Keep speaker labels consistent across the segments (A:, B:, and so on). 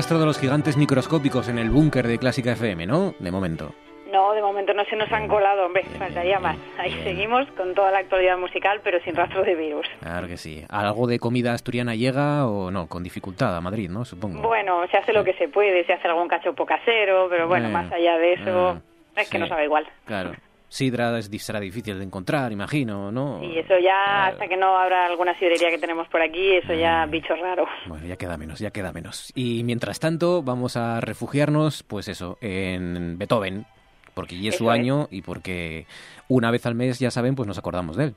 A: rastro de los gigantes microscópicos en el búnker de Clásica FM, ¿no? De momento.
B: No, de momento no se nos han colado, hombre, faltaría más. Ahí seguimos con toda la actualidad musical, pero sin rastro de virus.
A: Claro que sí. ¿Algo de comida asturiana llega o no? Con dificultad a Madrid, ¿no? Supongo.
B: Bueno, se hace lo que se puede, se hace algún cachopo casero, pero bueno,
A: Eh,
B: más allá de eso,
A: eh,
B: es que
A: sí.
B: no sabe igual.
A: Claro. Sidra es- será difícil de encontrar, imagino, ¿no?
B: Y eso ya,
A: Claro.
B: hasta que no habrá alguna sidrería que tenemos por aquí, eso ya bicho raro.
A: Bueno, ya queda menos, ya queda menos. Y mientras tanto, vamos a refugiarnos, pues eso, en Beethoven, porque ya es su
B: es.
A: año y porque una vez al mes, ya saben, pues nos acordamos de él.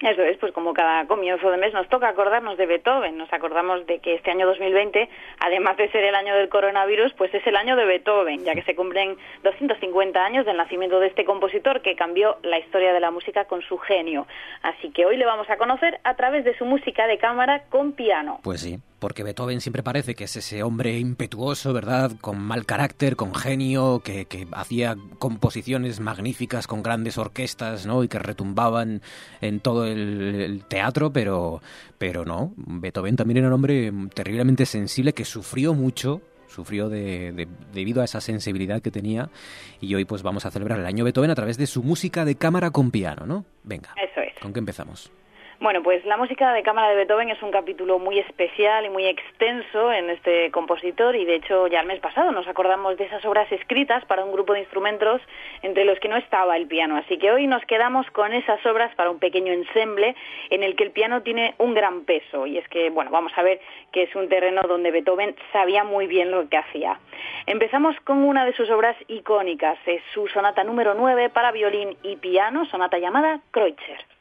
B: Eso es, pues como cada comienzo de mes nos toca acordarnos de Beethoven, nos acordamos de que este año 2020, además de ser el año del coronavirus, pues es el año de Beethoven, ya que se cumplen 250 años del nacimiento de este compositor que cambió la historia de la música con su genio. Así que hoy le vamos a conocer a través de su música de cámara con piano.
A: Pues sí, porque Beethoven siempre parece que es ese hombre impetuoso, ¿verdad? Con mal carácter, con genio, que, que hacía composiciones magníficas con grandes orquestas, ¿no? Y que retumbaban en todo el, el teatro, pero, pero no. Beethoven también era un hombre terriblemente sensible que sufrió mucho. Sufrió de, de- debido a esa sensibilidad que tenía y hoy pues vamos a celebrar el año Beethoven a través de su música de cámara con piano, ¿no? Venga,
B: Eso es.
A: ¿con qué empezamos?
B: Bueno, pues la música de cámara de Beethoven es un capítulo muy especial y muy extenso en este compositor y de hecho ya el mes pasado nos acordamos de esas obras escritas para un grupo de instrumentos entre los que no estaba el piano. Así que hoy nos quedamos con esas obras para un pequeño ensemble en el que el piano tiene un gran peso y es que, bueno, vamos a ver que es un terreno donde Beethoven sabía muy bien lo que hacía. Empezamos con una de sus obras icónicas, es su sonata número 9 para violín y piano, sonata llamada Kreutzer.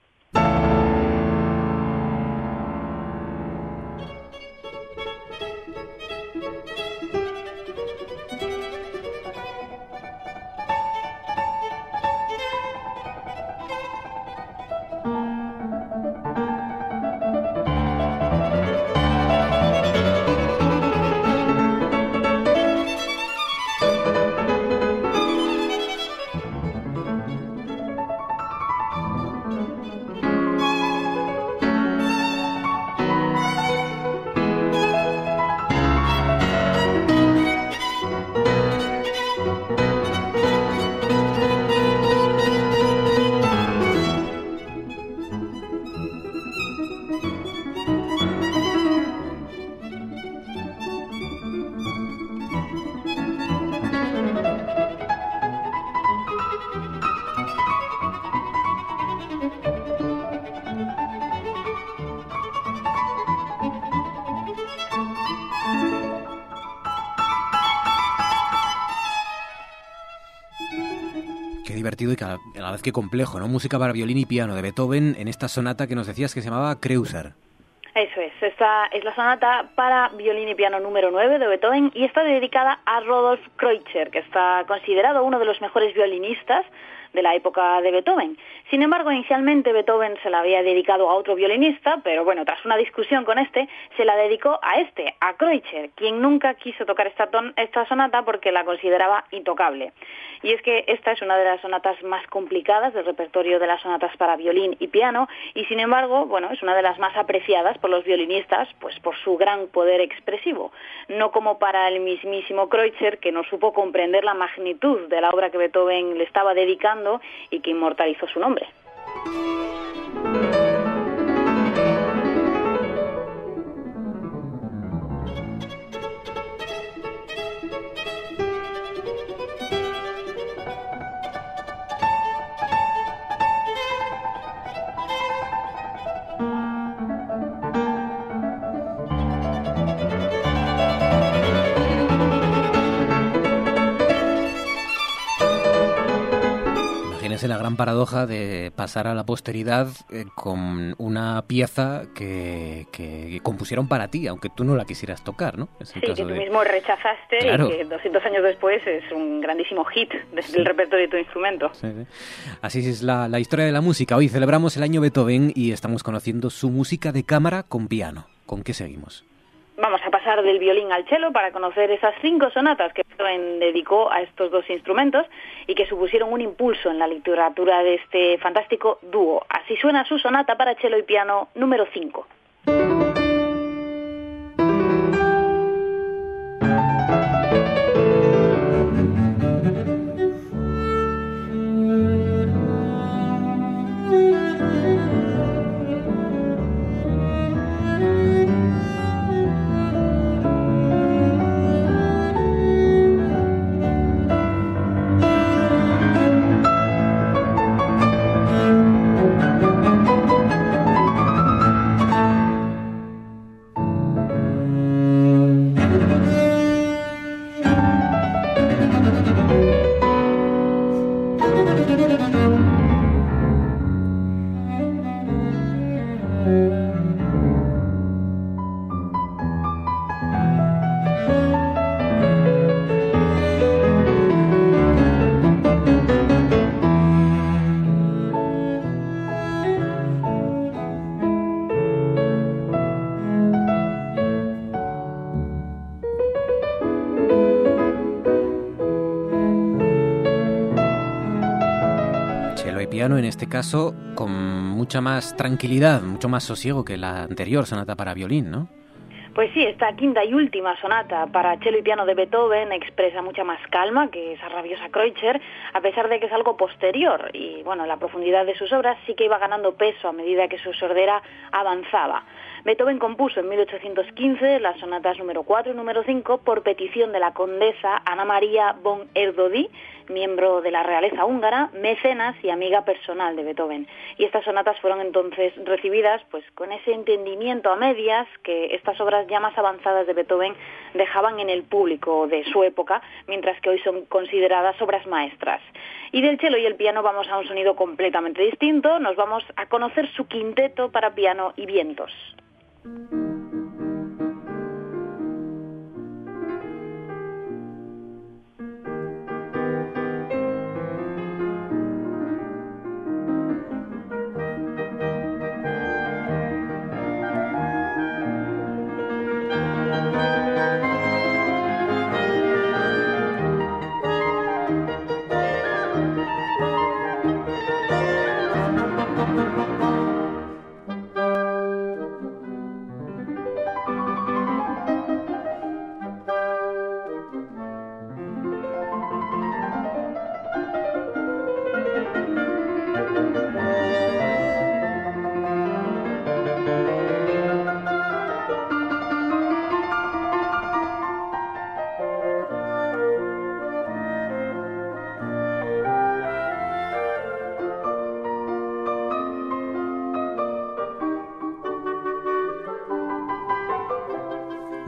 A: Divertido y cada- a la vez que complejo, ¿no? Música para violín y piano de Beethoven en esta sonata que nos decías que se llamaba Kreutzer.
B: Eso es, esta es la sonata para violín y piano número 9 de Beethoven y está dedicada a Rodolf Kreutzer, que está considerado uno de los mejores violinistas de la época de Beethoven. Sin embargo, inicialmente Beethoven se la había dedicado a otro violinista, pero bueno, tras una discusión con este, se la dedicó a este, a Kreutzer, quien nunca quiso tocar esta, ton- esta sonata porque la consideraba intocable. Y es que esta es una de las sonatas más complicadas del repertorio de las sonatas para violín y piano, y sin embargo, bueno, es una de las más apreciadas por los violinistas, pues por su gran poder expresivo. No como para el mismísimo Kreutzer, que no supo comprender la magnitud de la obra que Beethoven le estaba dedicando y que inmortalizó su nombre.
A: La gran paradoja de pasar a la posteridad eh, con una pieza que, que compusieron para ti, aunque tú no la quisieras tocar, ¿no? Es el
B: Sí, que tú
A: de-
B: mismo rechazaste
A: Claro.
B: y que 200 años después es un grandísimo hit desde el repertorio de tu instrumento.
A: Sí, sí. Así es la, la historia de la música. Hoy celebramos el año Beethoven y estamos conociendo su música de cámara con piano. ¿Con qué seguimos?
B: Pasar del violín al cello para conocer esas cinco sonatas que Beethoven dedicó a estos dos instrumentos y que supusieron un impulso en la literatura de este fantástico dúo. Así suena su sonata para cello y piano número 5.
A: Piano, en este caso, con mucha más tranquilidad, mucho más sosiego que la anterior sonata para violín, ¿no?
B: Pues sí, esta quinta y última sonata para cello y piano de Beethoven expresa mucha más calma que esa rabiosa Kreutzer, a pesar de que es algo posterior y bueno, la profundidad de sus obras sí que iba ganando peso a medida que su sordera avanzaba. Beethoven compuso en 1815 las sonatas número 4 y número 5 por petición de la condesa Ana María von Erdodi, miembro de la realeza húngara, mecenas y amiga personal de Beethoven. Y estas sonatas fueron entonces recibidas pues con ese entendimiento a medias que estas obras ya más avanzadas de Beethoven dejaban en el público de su época, mientras que hoy son consideradas obras maestras. Y del cello y el piano vamos a un sonido completamente distinto, nos vamos a conocer su quinteto para piano y vientos. Thank you.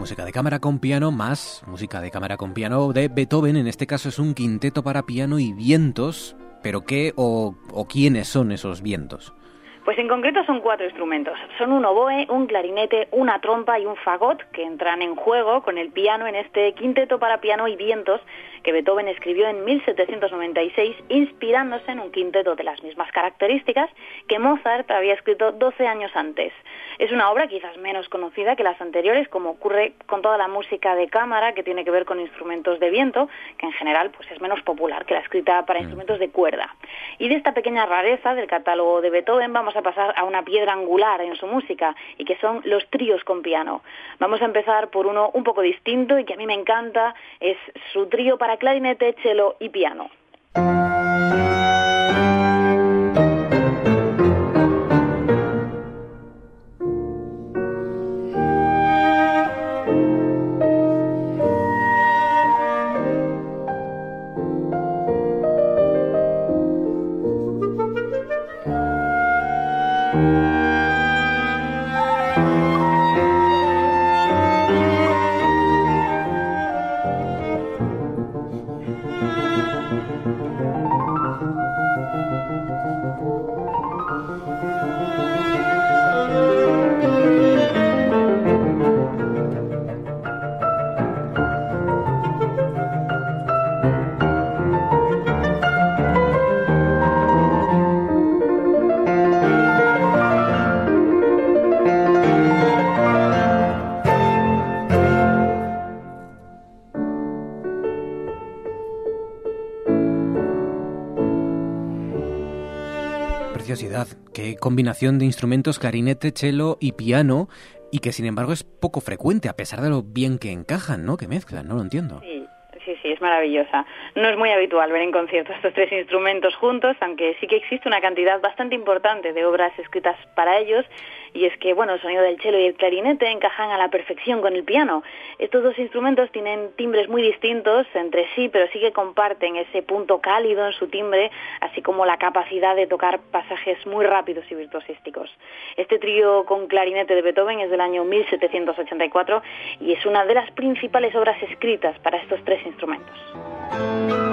A: Música de cámara con piano más música de cámara con piano de Beethoven. En este caso es un quinteto para piano y vientos. ¿Pero qué o, o quiénes son esos vientos?
B: Pues en concreto son cuatro instrumentos. Son un oboe, un clarinete, una trompa y un fagot que entran en juego con el piano en este quinteto para piano y vientos que Beethoven escribió en 1796 inspirándose en un quinteto de las mismas características que Mozart había escrito 12 años antes. Es una obra quizás menos conocida que las anteriores, como ocurre con toda la música de cámara que tiene que ver con instrumentos de viento, que en general pues es menos popular que la escrita para mm. instrumentos de cuerda. Y de esta pequeña rareza del catálogo de Beethoven vamos a pasar a una piedra angular en su música y que son los tríos con piano. Vamos a empezar por uno un poco distinto y que a mí me encanta, es su trío para clarinete, cello y piano.
A: Qué combinación de instrumentos clarinete, cello y piano y que sin embargo es poco frecuente a pesar de lo bien que encajan, ¿no? Que mezclan, no lo entiendo.
B: Sí. Sí, sí, es maravillosa. No es muy habitual ver en conciertos estos tres instrumentos juntos, aunque sí que existe una cantidad bastante importante de obras escritas para ellos y es que, bueno, el sonido del cello y el clarinete encajan a la perfección con el piano. Estos dos instrumentos tienen timbres muy distintos entre sí, pero sí que comparten ese punto cálido en su timbre, así como la capacidad de tocar pasajes muy rápidos y virtuosísticos. Este trío con clarinete de Beethoven es del año 1784 y es una de las principales obras escritas para estos tres instrumentos.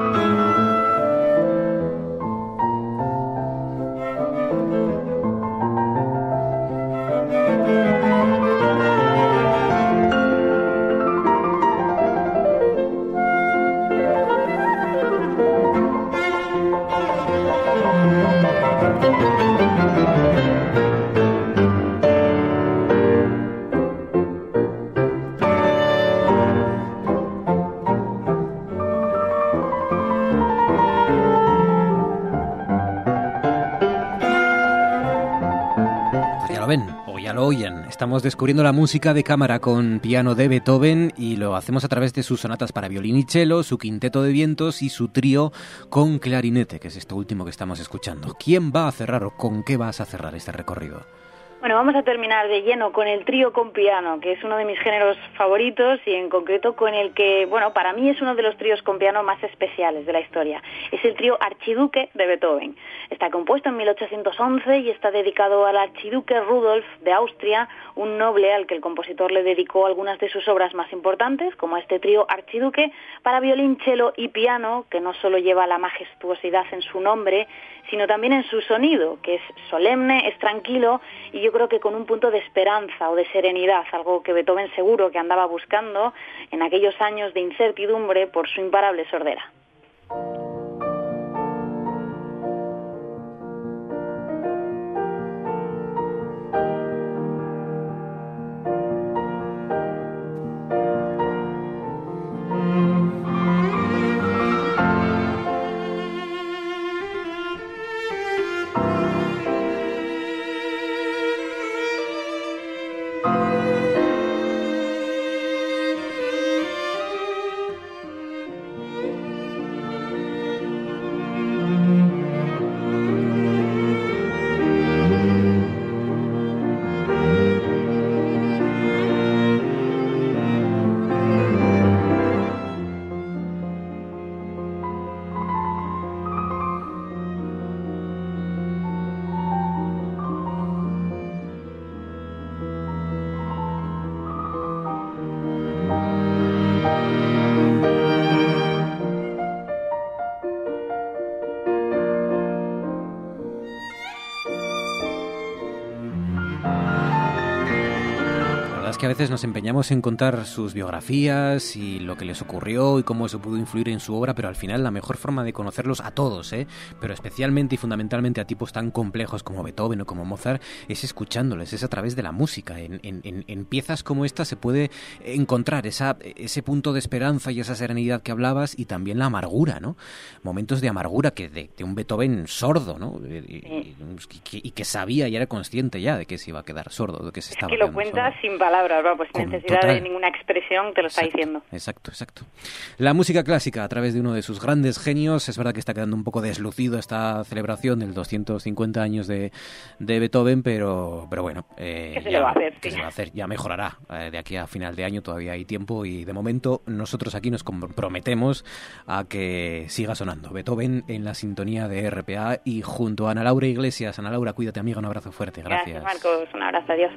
A: Estamos descubriendo la música de cámara con piano de Beethoven y lo hacemos a través de sus sonatas para violín y cello, su quinteto de vientos y su trío con clarinete, que es esto último que estamos escuchando. ¿Quién va a cerrar o con qué vas a cerrar este recorrido?
B: Bueno, vamos a terminar de lleno con el trío con piano, que es uno de mis géneros favoritos y en concreto con el que, bueno, para mí es uno de los tríos con piano más especiales de la historia. Es el trío Archiduque de Beethoven. Está compuesto en 1811 y está dedicado al archiduque Rudolf de Austria, un noble al que el compositor le dedicó algunas de sus obras más importantes, como este trío Archiduque, para violín, cello y piano, que no solo lleva la majestuosidad en su nombre, sino también en su sonido, que es solemne, es tranquilo y yo creo que con un punto de esperanza o de serenidad, algo que Beethoven seguro que andaba buscando en aquellos años de incertidumbre por su imparable sordera.
A: Que a veces nos empeñamos en contar sus biografías y lo que les ocurrió y cómo eso pudo influir en su obra, pero al final la mejor forma de conocerlos a todos, ¿eh? pero especialmente y fundamentalmente a tipos tan complejos como Beethoven o como Mozart, es escuchándoles, es a través de la música. En, en, piezas como esta se puede encontrar esa, ese punto de esperanza y esa serenidad que hablabas y también la amargura, ¿no? Momentos de amargura que de, un Beethoven sordo, ¿no? Y, que, sabía y era consciente ya de que se iba a quedar sordo, de que se estaba.
B: que lo cuenta sin palabras pues sin necesidad de ninguna expresión te lo está diciendo.
A: Exacto, exacto. La música clásica, a través de uno de sus grandes genios, es verdad que está quedando un poco deslucido esta celebración del 250 años de, de Beethoven, pero, pero bueno.
B: Eh, ¿Qué se le va a hacer?
A: se va a hacer? Ya mejorará. Eh, de aquí a final de año todavía hay tiempo y de momento nosotros aquí nos comprometemos a que siga sonando. Beethoven en la sintonía de RPA y junto a Ana Laura Iglesias. Ana Laura, cuídate amiga, un abrazo fuerte. Gracias.
B: Gracias Marcos, un abrazo, adiós.